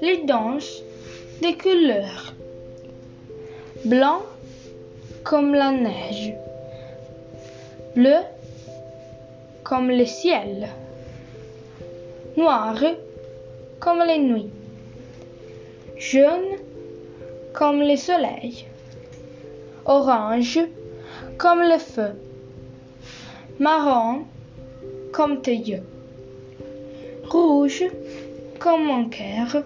Les danses des couleurs. Blanc comme la neige. Bleu comme le ciel. Noir comme les nuits. Jaune comme le soleil. Orange comme le feu. Marron comme tes yeux. Rouge comme mon cœur.